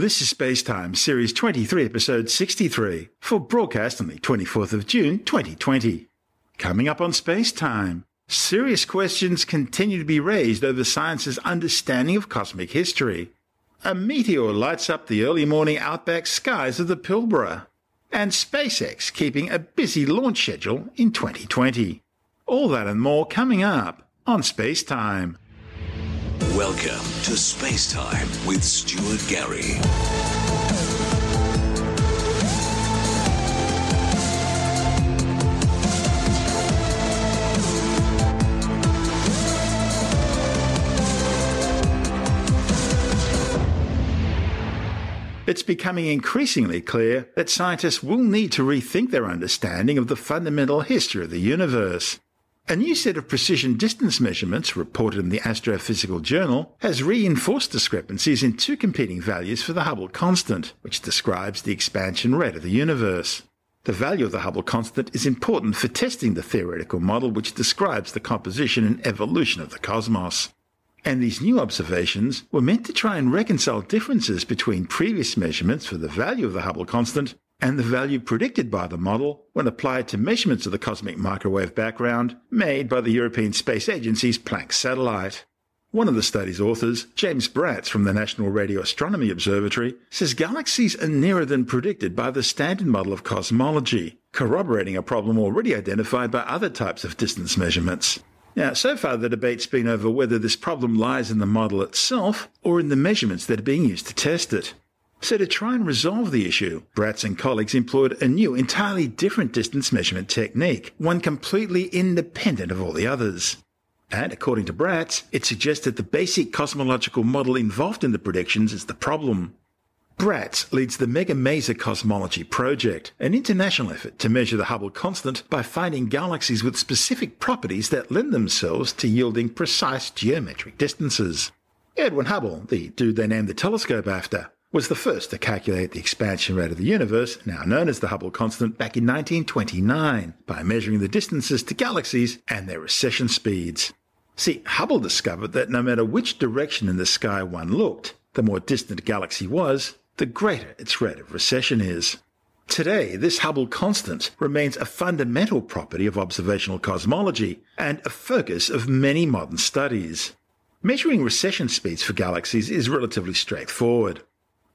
This is Spacetime, Series 23, Episode 63, for broadcast on the 24th of June 2020. Coming up on Spacetime, serious questions continue to be raised over science's understanding of cosmic history. A meteor lights up the early morning outback skies of the Pilbara, and SpaceX keeping a busy launch schedule in 2020. All that and more coming up on Spacetime. Welcome to Space Time with Stuart Gary. It's becoming increasingly clear that scientists will need to rethink their understanding of the fundamental history of the universe. A new set of precision distance measurements reported in the Astrophysical Journal has reinforced discrepancies in two competing values for the Hubble constant, which describes the expansion rate of the universe. The value of the Hubble constant is important for testing the theoretical model which describes the composition and evolution of the cosmos. And these new observations were meant to try and reconcile differences between previous measurements for the value of the Hubble constant and the value predicted by the model when applied to measurements of the cosmic microwave background made by the European Space Agency's Planck satellite. One of the study's authors, James Braatz from the National Radio Astronomy Observatory, says galaxies are nearer than predicted by the standard model of cosmology, corroborating a problem already identified by other types of distance measurements. Now, so far the debate's been over whether this problem lies in the model itself or in the measurements that are being used to test it. So to try and resolve the issue, Braatz and colleagues employed a new, entirely different distance measurement technique, one completely independent of all the others. And according to Braatz, it suggests that the basic cosmological model involved in the predictions is the problem. Braatz leads the Mega Maser Cosmology Project, an international effort to measure the Hubble constant by finding galaxies with specific properties that lend themselves to yielding precise geometric distances. Edwin Hubble, the dude they named the telescope after, was the first to calculate the expansion rate of the universe, now known as the Hubble constant, back in 1929 by measuring the distances to galaxies and their recession speeds. See, Hubble discovered that no matter which direction in the sky one looked, the more distant a galaxy was, the greater its rate of recession is. Today, this Hubble constant remains a fundamental property of observational cosmology and a focus of many modern studies. Measuring recession speeds for galaxies is relatively straightforward.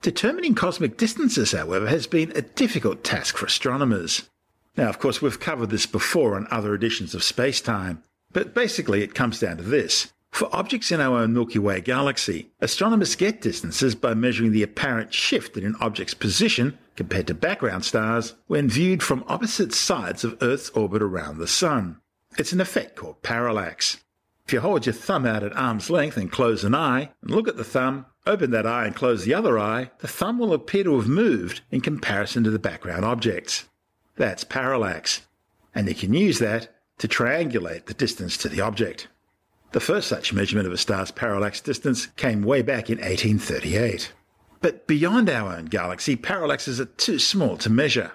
Determining cosmic distances, however, has been a difficult task for astronomers. Now, of course, we've covered this before on other editions of Spacetime, but basically it comes down to this. For objects in our own Milky Way galaxy, astronomers get distances by measuring the apparent shift in an object's position compared to background stars when viewed from opposite sides of Earth's orbit around the Sun. It's an effect called parallax. If you hold your thumb out at arm's length and close an eye, and look at the thumb, open that eye and close the other eye, the thumb will appear to have moved in comparison to the background objects. That's parallax. And you can use that to triangulate the distance to the object. The first such measurement of a star's parallax distance came way back in 1838. But beyond our own galaxy, parallaxes are too small to measure.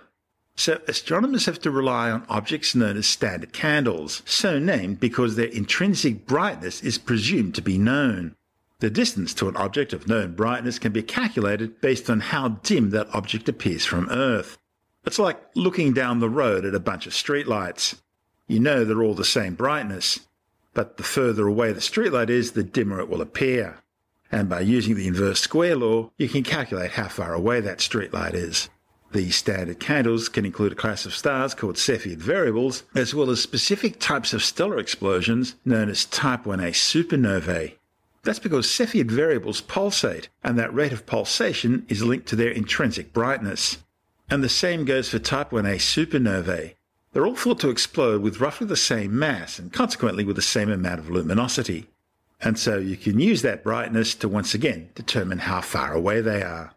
So astronomers have to rely on objects known as standard candles, so named because their intrinsic brightness is presumed to be known. The distance to an object of known brightness can be calculated based on how dim that object appears from Earth. It's like looking down the road at a bunch of streetlights. You know they're all the same brightness, but the further away the streetlight is, the dimmer it will appear. And by using the inverse square law, you can calculate how far away that streetlight is. These standard candles can include a class of stars called Cepheid variables, as well as specific types of stellar explosions known as Type 1a supernovae. That's because Cepheid variables pulsate, and that rate of pulsation is linked to their intrinsic brightness. And the same goes for Type 1a supernovae, they're all thought to explode with roughly the same mass and consequently with the same amount of luminosity. And so you can use that brightness to once again determine how far away they are.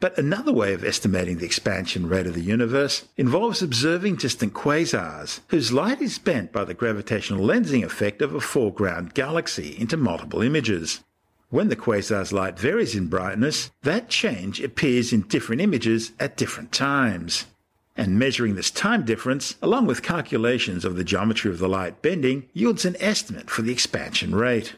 But another way of estimating the expansion rate of the universe involves observing distant quasars, whose light is bent by the gravitational lensing effect of a foreground galaxy into multiple images. When the quasar's light varies in brightness, that change appears in different images at different times and measuring this time difference, along with calculations of the geometry of the light bending, yields an estimate for the expansion rate.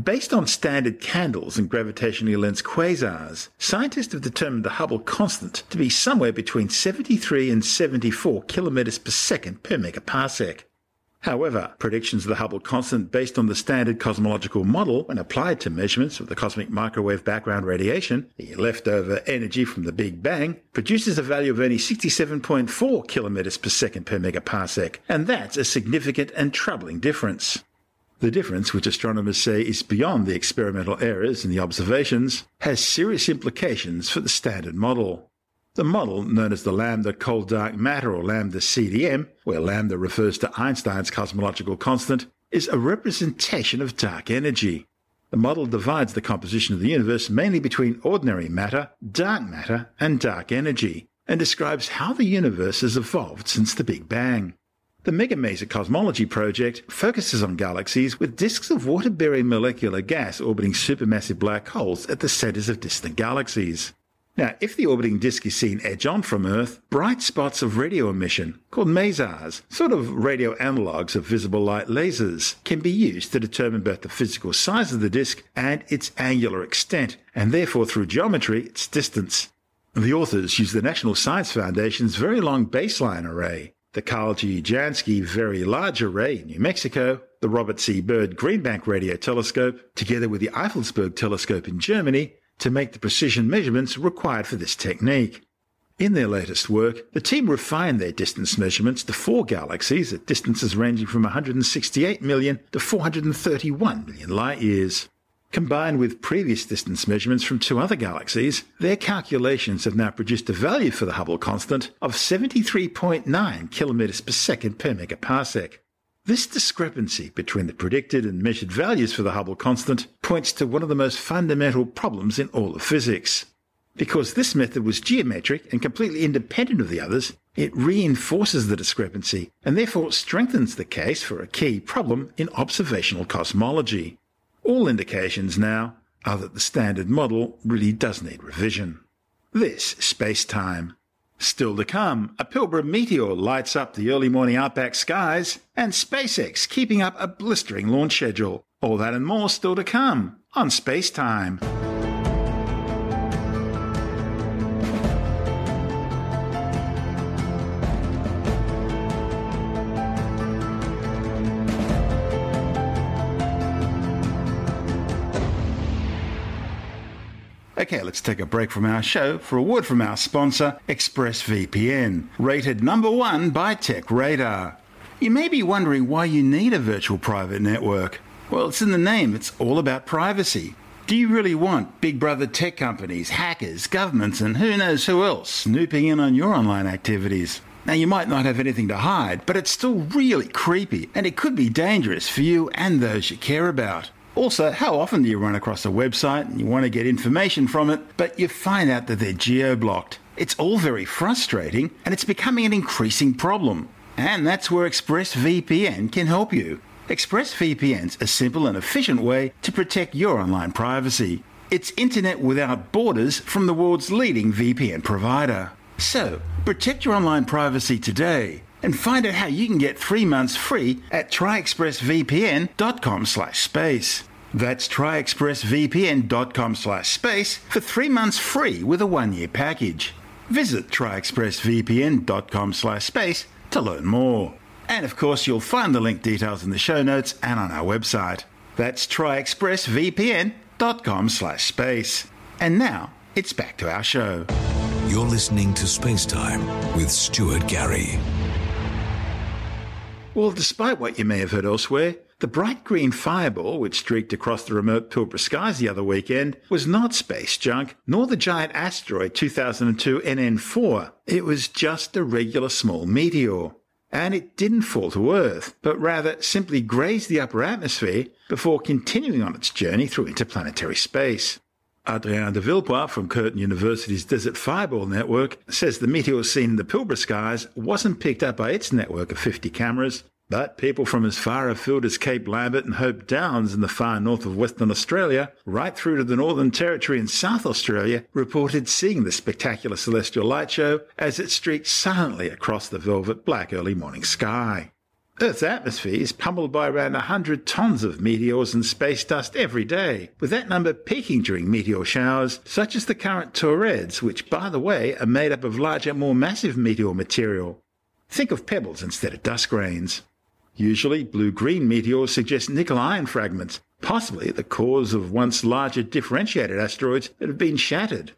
Based on standard candles and gravitationally lensed quasars, scientists have determined the Hubble constant to be somewhere between 73 and 74 kilometers per second per megaparsec. However, predictions of the Hubble constant based on the standard cosmological model when applied to measurements of the cosmic microwave background radiation, the leftover energy from the Big Bang, produces a value of only 67.4 kilometers per second per megaparsec, and that's a significant and troubling difference. The difference, which astronomers say is beyond the experimental errors in the observations, has serious implications for the standard model. The model, known as the lambda cold dark matter or lambda CDM, where lambda refers to Einstein's cosmological constant, is a representation of dark energy. The model divides the composition of the universe mainly between ordinary matter, dark matter, and dark energy, and describes how the universe has evolved since the Big Bang. The Megamaser Cosmology project focuses on galaxies with disks of water-bearing molecular gas orbiting supermassive black holes at the centers of distant galaxies. Now, if the orbiting disk is seen edge on from Earth, bright spots of radio emission, called masers, sort of radio analogues of visible light lasers, can be used to determine both the physical size of the disk and its angular extent, and therefore through geometry, its distance. The authors use the National Science Foundation's Very Long Baseline Array, the Karl G. Jansky Very Large Array in New Mexico, the Robert C. Byrd Green Bank Radio Telescope, together with the Effelsberg Telescope in Germany, to make the precision measurements required for this technique. In their latest work, the team refined their distance measurements to four galaxies at distances ranging from 168 million to 431 million light years. Combined with previous distance measurements from two other galaxies, their calculations have now produced a value for the Hubble constant of 73.9 kilometers per second per megaparsec. This discrepancy between the predicted and measured values for the Hubble constant points to one of the most fundamental problems in all of physics. Because this method was geometric and completely independent of the others, it reinforces the discrepancy and therefore strengthens the case for a key problem in observational cosmology. All indications now are that the standard model really does need revision. This space time. Still to come, a Pilbara meteor lights up the early morning outback skies, and SpaceX keeping up a blistering launch schedule. All that and more still to come on Space Time. Okay, let's take a break from our show for a word from our sponsor, ExpressVPN, rated number one by TechRadar. You may be wondering why you need a virtual private network. Well, it's in the name, it's all about privacy. Do you really want big brother tech companies, hackers, governments, and who knows who else snooping in on your online activities? Now, you might not have anything to hide, but it's still really creepy, and it could be dangerous for you and those you care about. Also, how often do you run across a website and you want to get information from it, but you find out that they're geo blocked? It's all very frustrating and it's becoming an increasing problem. And that's where ExpressVPN can help you. ExpressVPN's a simple and efficient way to protect your online privacy. It's internet without borders from the world's leading VPN provider. So, protect your online privacy today and find out how you can get three months free at tryexpressvpn.com slash space. That's tryexpressvpn.com slash space for three months free with a one-year package. Visit tryexpressvpn.com slash space to learn more. And of course, you'll find the link details in the show notes and on our website. That's tryexpressvpn.com slash space. And now, it's back to our show. You're listening to Spacetime with Stuart Gary. Well, despite what you may have heard elsewhere, the bright green fireball which streaked across the remote Pilbara skies the other weekend was not space junk, nor the giant asteroid 2002 NN4. It was just a regular small meteor. And it didn't fall to Earth, but rather simply grazed the upper atmosphere before continuing on its journey through interplanetary space. Hadrien de Villepoix from Curtin University's Desert Fireball Network says the meteor seen in the Pilbara skies wasn't picked up by its network of 50 cameras, but people from as far afield as Cape Lambert and Hope Downs in the far north of Western Australia, right through to the Northern Territory and South Australia, reported seeing the spectacular celestial light show as it streaked silently across the velvet black early morning sky. Earth's atmosphere is pummeled by around 100 tons of meteors and space dust every day, with that number peaking during meteor showers, such as the current Taurids, which, by the way, are made up of larger, more massive meteor material. Think of pebbles instead of dust grains. Usually, blue green meteors suggest nickel iron fragments, possibly the cause of once larger differentiated asteroids that have been shattered.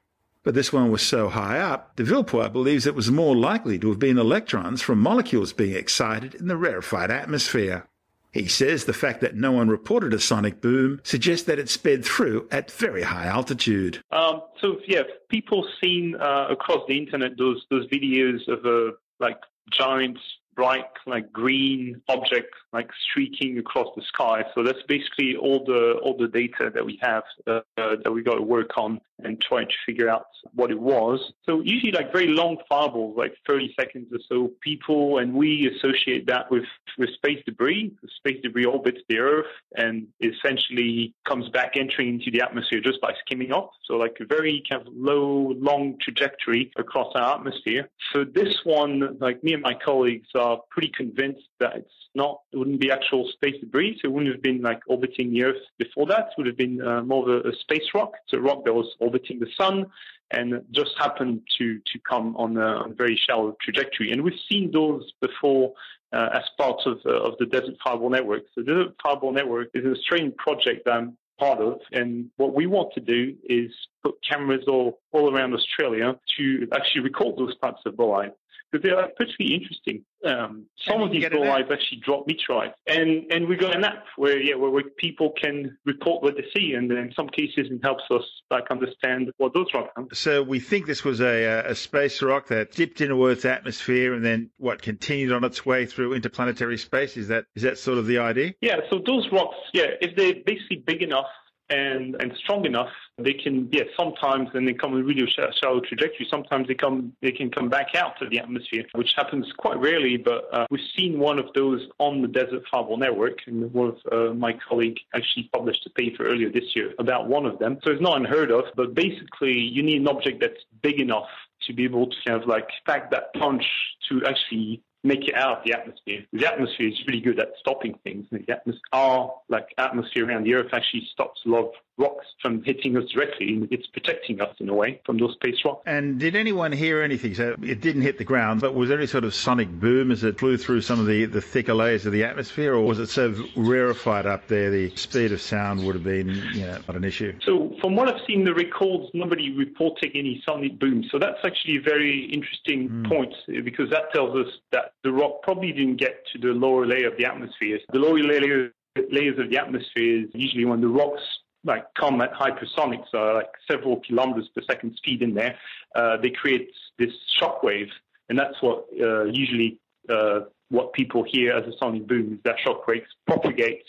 But this one was so high up, de Villepoix believes it was more likely to have been electrons from molecules being excited in the rarefied atmosphere. He says the fact that no one reported a sonic boom suggests that it sped through at very high altitude. Um, so yeah, people seen uh, across the internet those those videos of a like giant bright like green object like streaking across the sky. So that's basically all the all the data that we have uh, uh, that we got to work on and try to figure out what it was. So usually like very long fireballs, like 30 seconds or so. People and we associate that with with space debris. Space debris orbits the Earth and essentially comes back entering into the atmosphere just by skimming off. So like a very kind of low, long trajectory across our atmosphere. So this one, like me and my colleagues are pretty convinced that it's not, it wouldn't be actual space debris. So it wouldn't have been like orbiting the Earth before that. It would have been uh, more of a, a, space rock. So a rock that was orbiting the sun and just happened to, to come on a, on a very shallow trajectory. And we've seen those before uh, as part of, uh, of the Desert Fireball Network. So the Desert Fireball Network is an Australian project that I'm part of. And what we want to do is put cameras all, all around Australia to actually record those types of boli because they are pretty interesting. Um, some of these bolides actually drop meteorites, and and we got an app where yeah where, where, people can report what they see, and in some cases it helps us like understand what those rocks are. So we think this was a, a space rock that dipped into Earth's atmosphere, and then what continued on its way through interplanetary space. Is that is that sort of the idea? Yeah. So those rocks, yeah, if they're basically big enough and and strong enough, they can yeah sometimes and they come in really shallow trajectory. Sometimes they come they can come back out of the atmosphere, which happens quite rarely. But uh, we've seen one of those on the Desert Fireball Network, and one of uh, my colleague actually published a paper earlier this year about one of them. So it's not unheard of, but basically you need an object that's big enough to be able to kind of like pack that punch to actually make it out of the atmosphere. The atmosphere is really good at stopping things. The atmosphere, our like atmosphere around the Earth actually stops a lot of rocks from hitting us directly. It's protecting us in a way from those space rocks. And did anyone hear anything? So it didn't hit the ground, but was there any sort of sonic boom as it flew through some of the, the thicker layers of the atmosphere, or was it so rarefied up there the speed of sound would have been you know, not an issue? So from what I've seen, the records, nobody reporting any sonic boom. So that's actually a very interesting mm. point because that tells us that the rock probably didn't get to the lower layer of the atmosphere. The lower layer layers of the atmosphere is usually when the rocks like come at hypersonics, so like several kilometers per second speed in there, uh, they create this shock wave, and that's what uh, usually uh, what people hear as a sonic boom. That shock wave propagates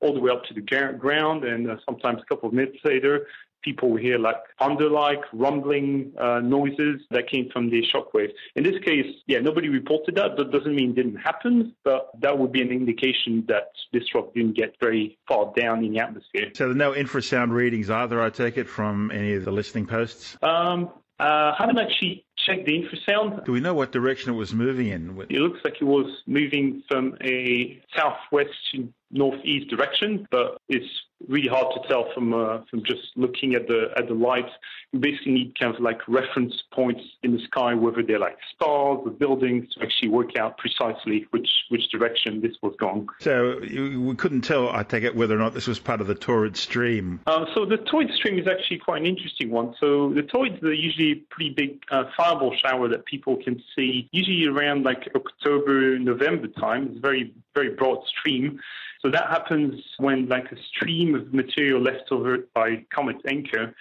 all the way up to the ground, and uh, sometimes a couple of minutes later, people hear like thunder-like rumbling uh, noises that came from the shockwave. In this case, yeah, nobody reported that. That doesn't mean it didn't happen, but that would be an indication that this rock didn't get very far down in the atmosphere. So there are no infrasound readings either, I take it, from any of the listening posts? Um, uh, haven't actually checked the infrasound. Do we know what direction it was moving in? It looks like it was moving from a southwest to northeast direction, but it's really hard to tell from uh, from just looking at the at the lights. You basically need kind of like reference points in the sky, whether they're like stars or buildings, to actually work out precisely which which direction this was going. So you, we couldn't tell, I take it, whether or not this was part of the Taurid stream. Uh, so the Taurid stream is actually quite an interesting one. So the Taurids are usually a pretty big uh, fireball shower that people can see, usually around like October, November time. It's very very broad stream. So that happens when like a stream of material left over by Comet Encke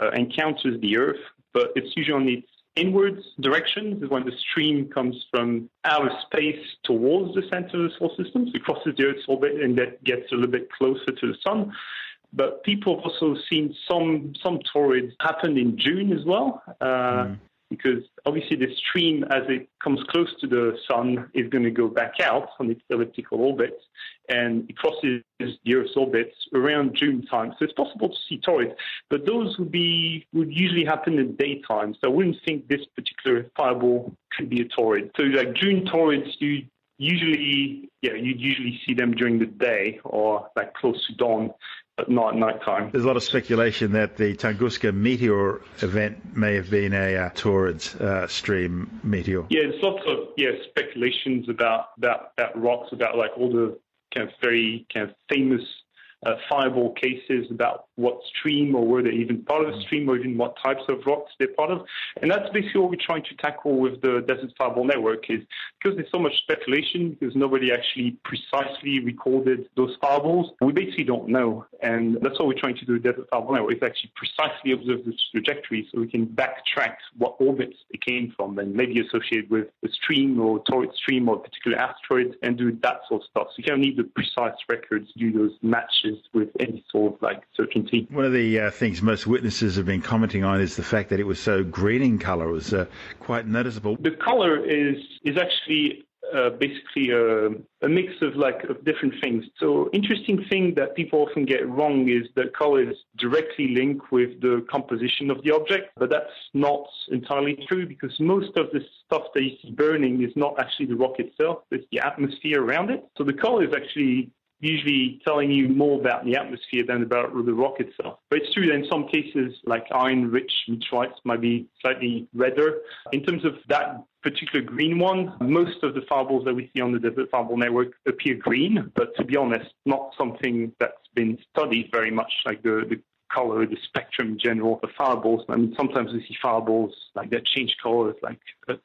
uh, encounters the Earth, but it's usually on its inwards direction is when the stream comes from outer space towards the center of the solar system. So it crosses the Earth's orbit and that gets a little bit closer to the sun. But people have also seen some some taurids happen in June as well. Uh, mm because obviously the stream, as it comes close to the sun, is going to go back out on its elliptical orbit, and it crosses the Earth's orbit around June time. So it's possible to see taurids, but those would be would usually happen in daytime. So I wouldn't think this particular fireball could be a taurid. So like June taurids, you usually, yeah, you'd usually see them during the day or like close to dawn but not at night time. There's a lot of speculation that the Tunguska meteor event may have been a uh, Taurids uh, stream meteor. Yeah, there's lots of yeah speculations about about, about rocks, about like all the kind of very kind of famous uh, fireball cases about what stream or were they even part of the stream or even what types of rocks they're part of. And that's basically what we're trying to tackle with the Desert Fireball Network is because there's so much speculation, because nobody actually precisely recorded those fireballs, we basically don't know. And that's what we're trying to do with Desert Fireball Network is actually precisely observe the trajectory so we can backtrack what orbits it came from and maybe associate with a stream or Taurid stream or a particular asteroid and do that sort of stuff. So you kind of need the precise records to do those matches with any sort of like certainty. One of the uh, things most witnesses have been commenting on is the fact that it was so green in colour. It was uh, quite noticeable. The colour is is actually uh, basically a, a, mix of like of different things. So interesting thing that people often get wrong is that color is directly linked with the composition of the object, but that's not entirely true because most of the stuff that you see burning is not actually the rock itself; it's the atmosphere around it. So the color is actually usually telling you more about the atmosphere than about the rock itself. But it's true that in some cases, like iron-rich meteorites might be slightly redder. In terms of that particular green one, most of the fireballs that we see on the Desert Fireball Network appear green, but to be honest, not something that's been studied very much, like the, the color, the spectrum in general of fireballs. I mean, sometimes we see fireballs like that change colors like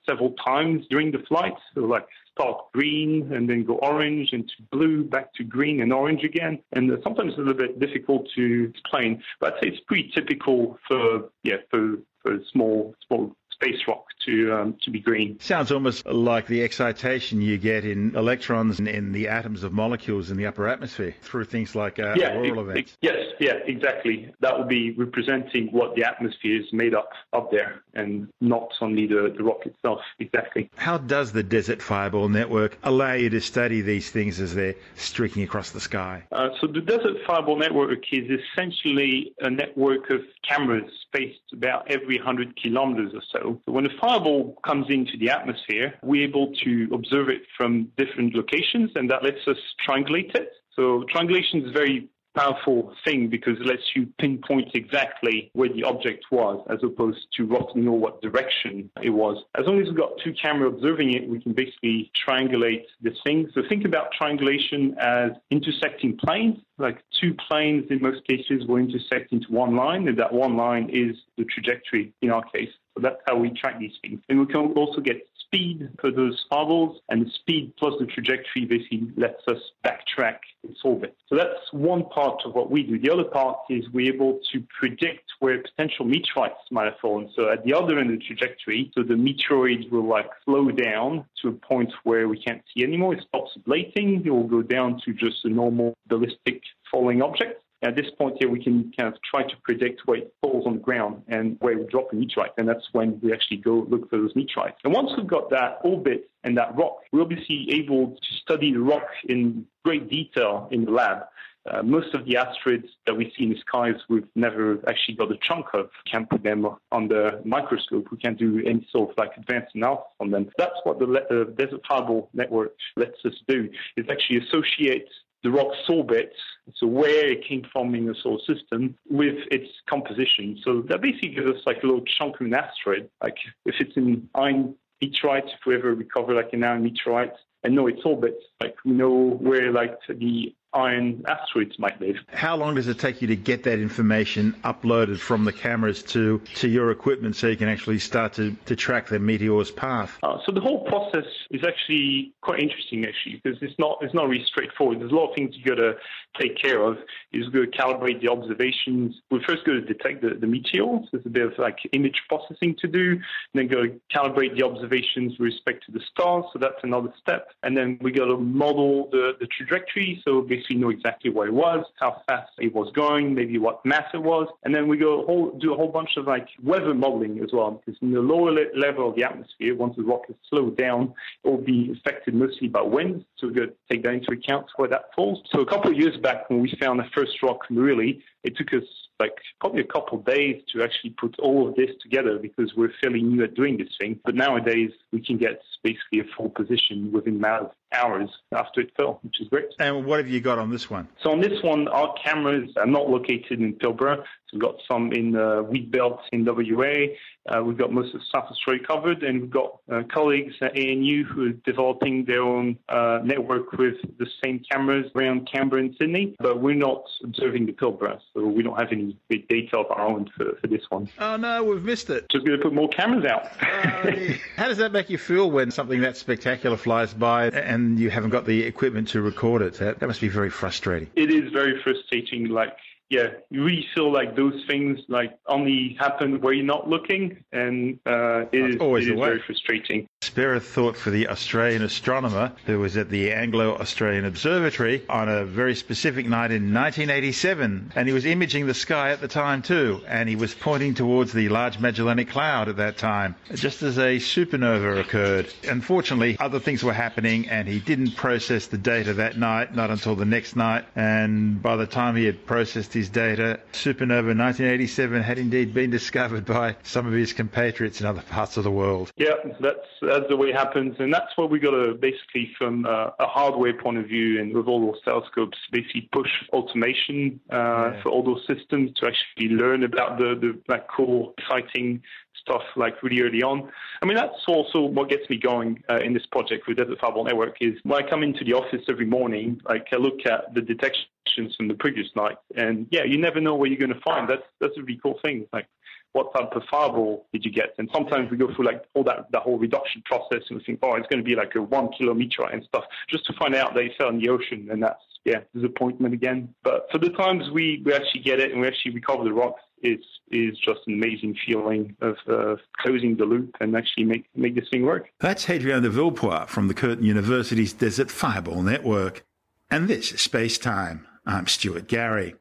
several times during the flight. So like start green and then go orange into blue, back to green and orange again. And uh, sometimes it's a little bit difficult to explain, but I'd say it's pretty typical for yeah for for small small space rock to um, to be green. Sounds almost like the excitation you get in electrons in, in the atoms of molecules in the upper atmosphere through things like uh, yeah, auroral it, events. It, yes, yeah, exactly. That would be representing what the atmosphere is made up up there, and not only the, the rock itself. Exactly. How does the Desert Fireball Network allow you to study these things as they're streaking across the sky? Uh, so the Desert Fireball Network is essentially a network of cameras spaced about every 100 kilometers or so. So when a fireball comes into the atmosphere, we're able to observe it from different locations, and that lets us triangulate it. So triangulation is a very powerful thing because it lets you pinpoint exactly where the object was as opposed to roughly know what direction it was. As long as we've got two cameras observing it, we can basically triangulate this thing. So think about triangulation as intersecting planes, like two planes in most cases will intersect into one line, and that one line is the trajectory in our case. So that's how we track these things. And we can also get speed for those fireballs, and the speed plus the trajectory basically lets us backtrack its orbit. So that's one part of what we do. The other part is we're able to predict where potential meteorites might have fallen. So at the other end of the trajectory, so the meteoroid will like slow down to a point where we can't see anymore. It stops ablating. It will go down to just a normal ballistic falling object. At this point here, we can kind of try to predict where it falls on the ground and where we drop a meteorite. And that's when we actually go look for those meteorites. And once we've got that orbit and that rock, we'll be able to study the rock in great detail in the lab. Uh, most of the asteroids that we see in the skies, we've never actually got a chunk of. Can't put them on the microscope. We can't do any sort of like advanced analysis on them. That's what the uh, Desert Fireball Network lets us do, is actually associate the rock's orbit, so where it came from in the solar system, with its composition. So that basically gives us like a little chunk of an asteroid. Like if it's an iron meteorite, if we ever recover like an iron meteorite and know its orbit, like we know where like the iron asteroids might live. How long does it take you to get that information uploaded from the cameras to, to your equipment so you can actually start to, to track the meteor's path? Uh, so the whole process is actually quite interesting actually because it's not it's not really straightforward. There's a lot of things you got to take care of. Is gotta calibrate the observations. We first go to detect the, the meteors. There's a bit of like image processing to do. And then go to calibrate the observations with respect to the stars. So that's another step. And then we got to model the, the trajectory. So basically basically know exactly where it was, how fast it was going, maybe what mass it was, and then we go whole, do a whole bunch of like weather modeling as well. Because in the lower le- level of the atmosphere, once the rock is slowed down, it will be affected mostly by winds. So we got to take that into account where that falls. So a couple of years back, when we found the first rock, really, it took us like probably a couple of days to actually put all of this together because we're fairly new at doing this thing. But nowadays we can get basically a full position within a matter of hours after it fell, which is great. And what have you got on this one? So on this one, our cameras are not located in Pilbara. So we've got some in uh, Wheat Belt in WA. Uh, we've got most of South Australia covered, and we've got uh, colleagues at ANU who are developing their own uh, network with the same cameras around Canberra and Sydney. But we're not observing the Pilbara, so we don't have any big data of our own for, for this one. Oh no, we've missed it. Just going to put more cameras out. How does that make you feel when something that spectacular flies by and you haven't got the equipment to record it? That, must be very frustrating. It is very frustrating. Like yeah, you really feel like those things like only happen where you're not looking, and uh, it is, always it the is way. very frustrating. Spare a thought for the Australian astronomer who was at the Anglo Australian Observatory on a very specific night in 1987, and he was imaging the sky at the time too, and he was pointing towards the Large Magellanic Cloud at that time, just as a supernova occurred. Unfortunately, other things were happening, and he didn't process the data that night, not until the next night, and by the time he had processed his data, supernova 1987 had indeed been discovered by some of his compatriots in other parts of the world. Yeah, that's that's the way it happens, and that's what we got to basically, from uh, a hardware point of view, and with all those telescopes, basically push automation uh, Yeah. for all those systems to actually learn about the the like cool, exciting stuff like really early on. I mean, that's also what gets me going uh, in this project with Desert Fireball Network. Is when I come into the office every morning, like I look at the detections from the previous night, and yeah, you never know what you're going to find. That's that's a really cool thing. Like what type of fireball did you get? And sometimes we go through like all that, that whole reduction process and we think, oh, it's going to be like a one kilometer and stuff, just to find out they fell in the ocean. And that's, yeah, disappointment again. But for the times we, we actually get it and we actually recover the rocks, it's is just an amazing feeling of uh, closing the loop and actually make, make this thing work. That's Hadrien de Villepoix from the Curtin University's Desert Fireball Network. And this is Space Time. I'm Stuart Gary.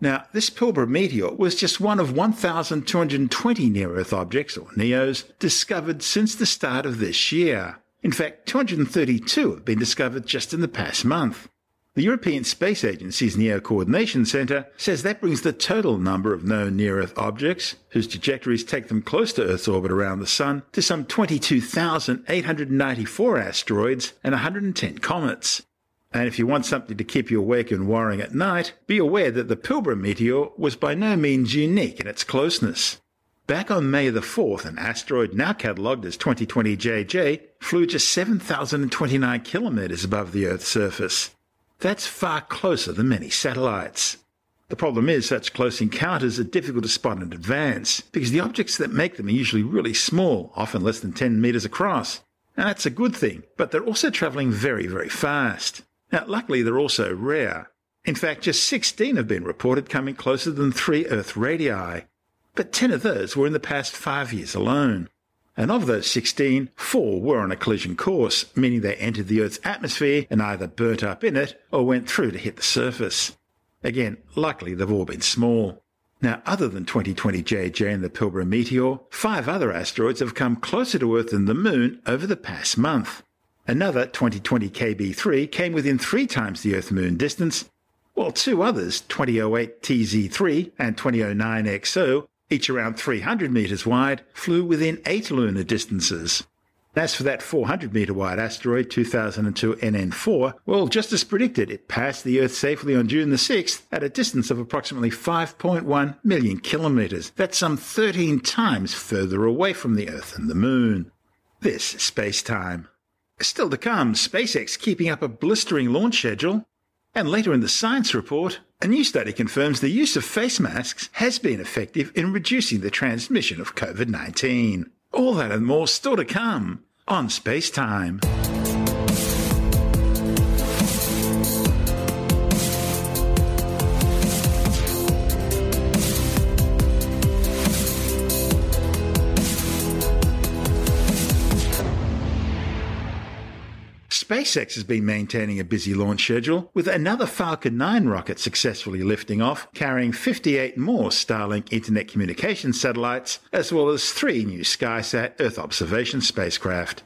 Now, this Pilbara meteor was just one of 1,220 near Earth objects, or NEOs, discovered since the start of this year. In fact, 232 have been discovered just in the past month. The European Space Agency's NEO Coordination Centre says that brings the total number of known near Earth objects, whose trajectories take them close to Earth's orbit around the Sun, to some 22,894 asteroids and 110 comets. And if you want something to keep you awake and worrying at night, be aware that the Pilbara meteor was by no means unique in its closeness. Back on May the 4th, an asteroid now catalogued as 2020 JJ flew just 7,029 kilometres above the Earth's surface. That's far closer than many satellites. The problem is such close encounters are difficult to spot in advance because the objects that make them are usually really small, often less than 10 metres across. And that's a good thing, but they're also travelling very, very fast. Now, luckily, they're also rare. In fact, just 16 have been reported coming closer than three Earth radii. But 10 of those were in the past five years alone. And of those 16, four were on a collision course, meaning they entered the Earth's atmosphere and either burnt up in it or went through to hit the surface. Again, luckily they've all been small. Now, other than 2020 JJ and the Pilbara meteor, five other asteroids have come closer to Earth than the Moon over the past month. Another 2020 KB3 came within three times the Earth Moon distance, while two others, 2008 TZ3 and 2009 XO, each around 300 metres wide, flew within eight lunar distances. As for that 400 metre wide asteroid 2002 NN4, well, just as predicted, it passed the Earth safely on June the 6th at a distance of approximately 5.1 million kilometres. That's some 13 times further away from the Earth than the Moon. This is space time. Still to come, SpaceX keeping up a blistering launch schedule. And later in the science report, a new study confirms the use of face masks has been effective in reducing the transmission of COVID 19. All that and more still to come on Space Time. SpaceX has been maintaining a busy launch schedule, with another Falcon 9 rocket successfully lifting off, carrying 58 more Starlink internet communication satellites, as well as three new SkySat Earth observation spacecraft.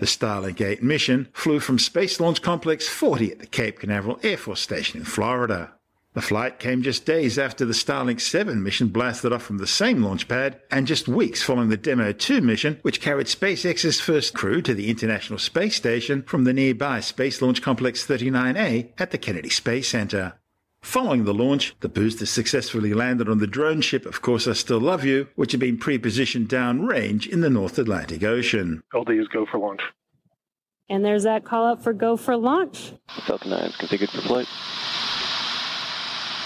The Starlink 8 mission flew from Space Launch Complex 40 at the Cape Canaveral Air Force Station in Florida. The flight came just days after the Starlink 7 mission blasted off from the same launch pad, and just weeks following the Demo 2 mission, which carried SpaceX's first crew to the International Space Station from the nearby Space Launch Complex 39A at the Kennedy Space Center. Following the launch, the boosters successfully landed on the drone ship Of Course I Still Love You, which had been pre-positioned downrange in the North Atlantic Ocean. LD is go for launch. And there's that call out for go for launch. Falcon 9 is configured for flight.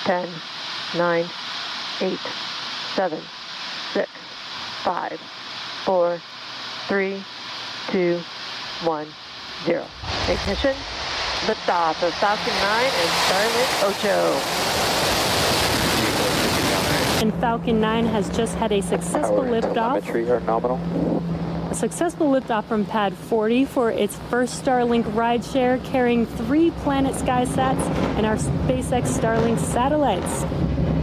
10, 9, 8, 7, 6, 5, 4, 3, 2, 1, 0. Ignition. Liftoff of Falcon 9 and Starlink Ocho. And Falcon 9 has just had a successful Power and liftoff. telemetry are nominal. A successful liftoff from Pad 40 for its first Starlink rideshare, carrying three Planet SkySats and our SpaceX Starlink satellites.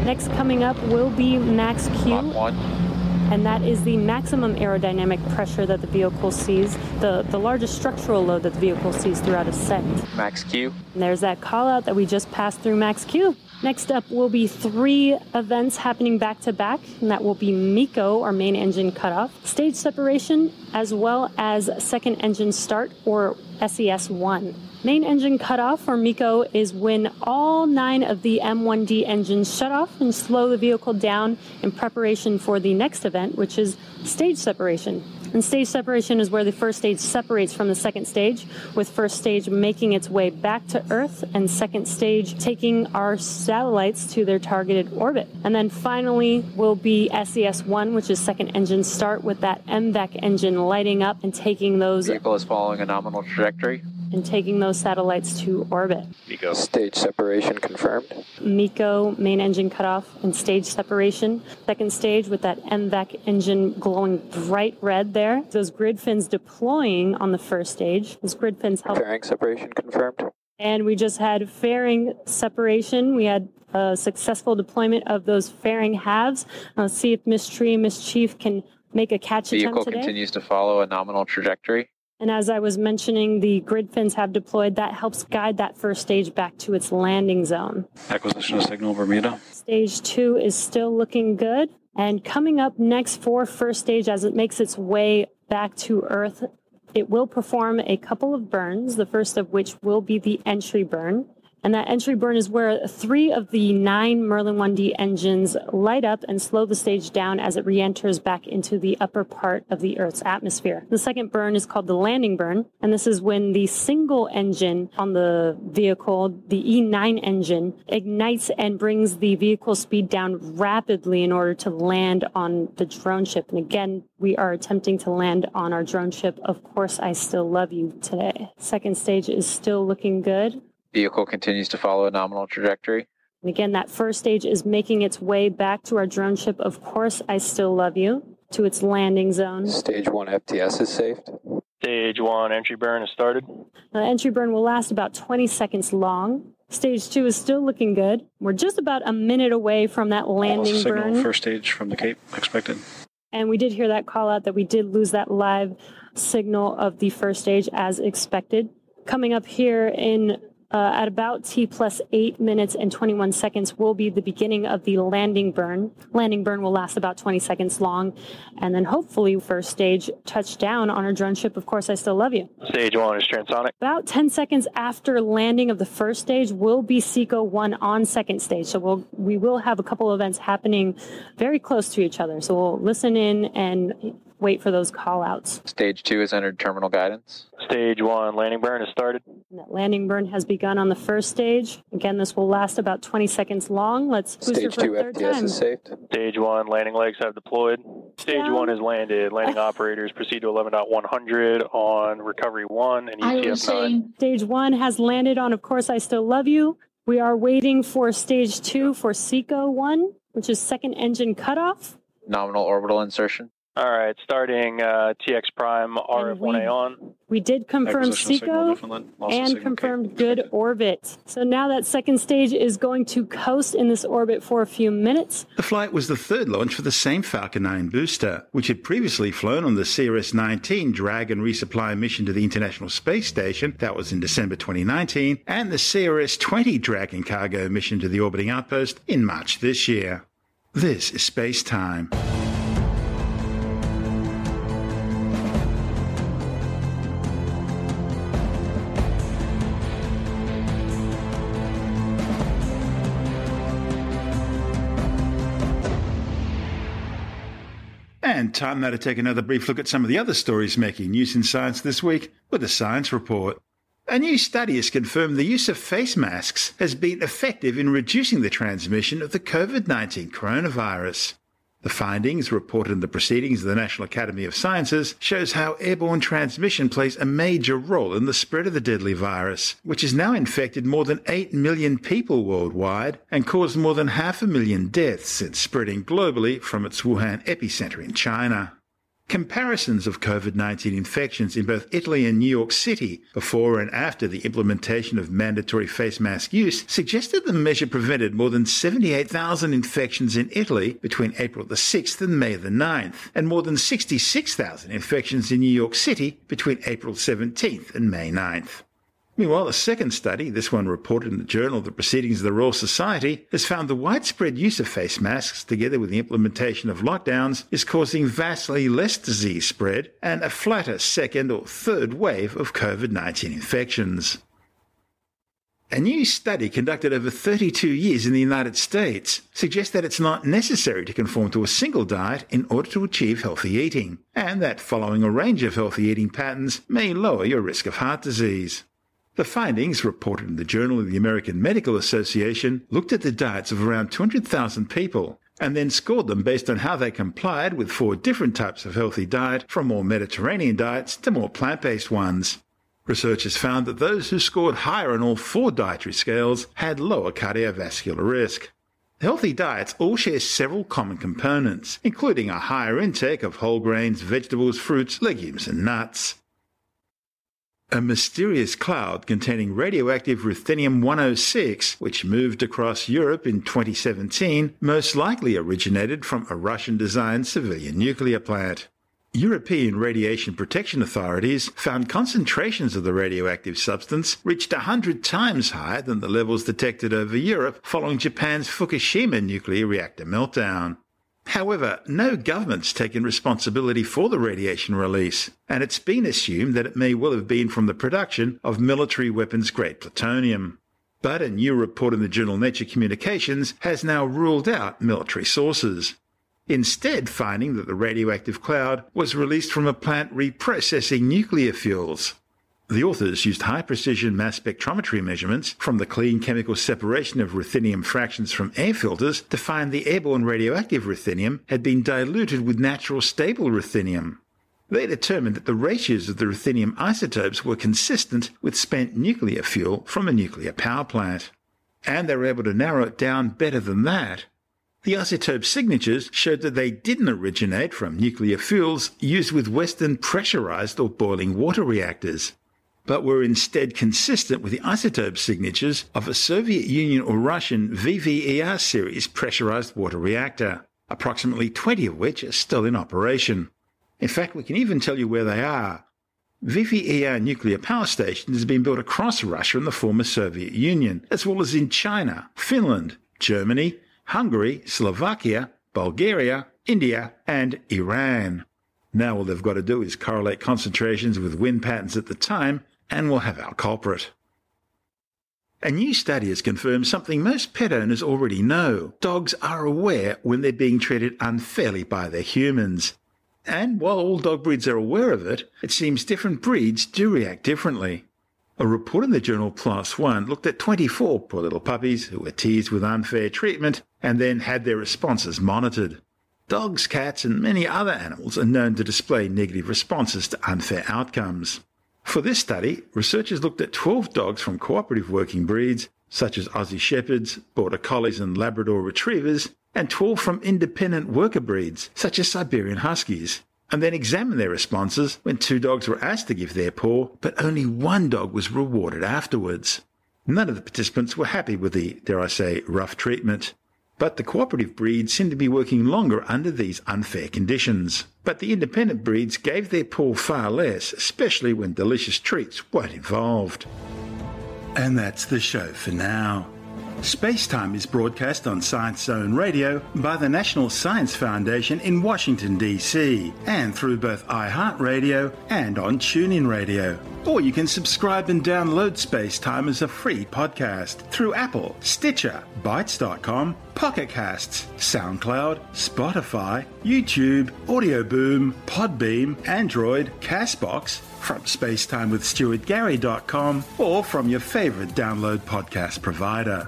Next coming up will be Max Q, On one. And that is the maximum aerodynamic pressure that the vehicle sees, the, the largest structural load that the vehicle sees throughout ascent. Max Q. And there's that call out that we just passed through Max Q. Next up will be three events happening back to back, and that will be MECO, our main engine cutoff, stage separation, as well as second engine start, or SES 1. Main engine cutoff, or MECO, is when all nine of the M1D engines shut off and slow the vehicle down in preparation for the next event, which is stage separation. And stage separation is where the first stage separates from the second stage, with first stage making its way back to Earth and second stage taking our satellites to their targeted orbit. And then finally will be SES 1, which is second engine start, with that MVAC engine lighting up and taking those Vehicle is following a nominal trajectory. And taking those satellites to orbit. MECO. Stage separation confirmed. MECO main engine cutoff and stage separation. Second stage with that MVAC engine glowing bright red there. Those grid fins deploying on the first stage. Those grid fins help. Fairing separation confirmed. And we just had fairing separation. We had a successful deployment of those fairing halves. Let's see if Miss Tree and Miss Chief can make a catch Vehicle attempt today. Vehicle continues to follow a nominal trajectory. And as I was mentioning, the grid fins have deployed. That helps guide that first stage back to its landing zone. Acquisition of signal Bermuda. Stage two is still looking good. And coming up next for first stage as it makes its way back to Earth, it will perform a couple of burns, the first of which will be the entry burn. And that entry burn is where three of the nine Merlin 1D engines light up and slow the stage down as it re enters back into the upper part of the Earth's atmosphere. The second burn is called the landing burn, and this is when the single engine on the vehicle, the E9 engine, ignites and brings the vehicle speed down rapidly in order to land on the drone ship. And again, we are attempting to land on our drone ship. Of course, I still love you today. Second stage is still looking good. Vehicle continues to follow a nominal trajectory. And again, that first stage is making its way back to our drone ship. Of course, I still love you to its landing zone. Stage one FTS is saved. Stage one entry burn has started. The entry burn will last about 20 seconds long. Stage two is still looking good. We're just about a minute away from that landing signal burn. first stage from the Cape expected. And we did hear that call out that we did lose that live signal of the first stage as expected. Coming up here in uh, at about T plus 8 minutes and 21 seconds will be the beginning of the landing burn. Landing burn will last about 20 seconds long. And then hopefully, first stage touchdown on our drone ship. Of course, I still love you. Stage one is transonic. About 10 seconds after landing of the first stage will be SECO 1 on second stage. So we'll, we will have a couple events happening very close to each other. So we'll listen in and wait for those call outs. Stage two has entered terminal guidance. Stage one landing burn has started. And that landing burn has begun on the first stage. Again, this will last about 20 seconds long. Let's booster Stage for two a third FTS time. is saved. Stage one landing legs have deployed. Stage Yeah. one is landed. Landing operators proceed to 11.100 on recovery one and I was ETF nine. saying, Stage one has landed on Of Course I Still Love You. We are waiting for stage two for SECO 1, which is second engine cutoff. Nominal orbital insertion. All right, starting uh, TX Prime RF1A on. We did confirm SECO and confirmed good orbit. So now that second stage is going to coast in this orbit for a few minutes. The flight was the third launch for the same Falcon 9 booster, which had previously flown on the CRS 19 Dragon resupply mission to the International Space Station, that was in December 2019, and the CRS 20 Dragon cargo mission to the orbiting outpost in March this year. This is Space Time. Time now to take another brief look at some of the other stories making news in science this week with a science report. A new study has confirmed the use of face masks has been effective in reducing the transmission of the COVID 19 coronavirus. The findings, reported in the Proceedings of the National Academy of Sciences, shows how airborne transmission plays a major role in the spread of the deadly virus, which has now infected more than 8 million people worldwide and caused more than half a million deaths since spreading globally from its Wuhan epicenter in China. Comparisons of COVID 19 infections in both Italy and New York City before and after the implementation of mandatory face mask use suggested the measure prevented more than 78,000 infections in Italy between April the 6th and May the 9th, and more than 66,000 infections in New York City between April 17th and May 9th. Meanwhile, a second study, this one reported in the Journal of the Proceedings of the Royal Society, has found the widespread use of face masks, together with the implementation of lockdowns, is causing vastly less disease spread and a flatter second or third wave of COVID 19 infections. A new study conducted over 32 years in the United States suggests that it's not necessary to conform to a single diet in order to achieve healthy eating, and that following a range of healthy eating patterns may lower your risk of heart disease. The findings, reported in the Journal of the American Medical Association, looked at the diets of around 200,000 people and then scored them based on how they complied with four different types of healthy diet, from more Mediterranean diets to more plant based ones. Researchers found that those who scored higher on all four dietary scales had lower cardiovascular risk. Healthy diets all share several common components, including a higher intake of whole grains, vegetables, fruits, legumes, and nuts. A mysterious cloud containing radioactive ruthenium 106, which moved across Europe in 2017, most likely originated from a Russian designed civilian nuclear plant. European radiation protection authorities found concentrations of the radioactive substance reached 100 times higher than the levels detected over Europe following Japan's Fukushima nuclear reactor meltdown. However, no government's taken responsibility for the radiation release, and it's been assumed that it may well have been from the production of military weapons grade plutonium. But a new report in the journal Nature Communications has now ruled out military sources. Instead, finding that the radioactive cloud was released from a plant reprocessing nuclear fuels. The authors used high precision mass spectrometry measurements from the clean chemical separation of ruthenium fractions from air filters to find the airborne radioactive ruthenium had been diluted with natural stable ruthenium. They determined that the ratios of the ruthenium isotopes were consistent with spent nuclear fuel from a nuclear power plant. And they were able to narrow it down better than that. The isotope signatures showed that they didn't originate from nuclear fuels used with Western pressurized or boiling water reactors but were instead consistent with the isotope signatures of a Soviet Union or Russian VVER series pressurized water reactor, approximately 20 of which are still in operation. In fact, we can even tell you where they are. VVER nuclear power stations have been built across Russia and the former Soviet Union, as well as in China, Finland, Germany, Hungary, Slovakia, Bulgaria, India, and Iran. Now all they've got to do is correlate concentrations with wind patterns at the time and we'll have our culprit. A new study has confirmed something most pet owners already know. Dogs are aware when they're being treated unfairly by their humans. And while all dog breeds are aware of it, it seems different breeds do react differently. A report in the journal PLOS One looked at 24 poor little puppies who were teased with unfair treatment and then had their responses monitored. Dogs, cats, and many other animals are known to display negative responses to unfair outcomes. For this study, researchers looked at 12 dogs from cooperative working breeds, such as Aussie Shepherds, Border Collies, and Labrador Retrievers, and 12 from independent worker breeds, such as Siberian Huskies, and then examined their responses when two dogs were asked to give their paw, but only one dog was rewarded afterwards. None of the participants were happy with the, dare I say, rough treatment. But the cooperative breeds seemed to be working longer under these unfair conditions. But the independent breeds gave their paw far less, especially when delicious treats weren't involved. And that's the show for now. Spacetime is broadcast on Science Zone Radio by the National Science Foundation in Washington, D.C., and through both iHeartRadio and on TuneIn Radio. Or you can subscribe and download Spacetime as a free podcast through Apple, Stitcher, Bitesz.com, Pocket Casts, SoundCloud, Spotify, YouTube, Audio Boom, Podbean, Android, Castbox, from spacetimewithstuartgary.com, or from your favorite download podcast provider.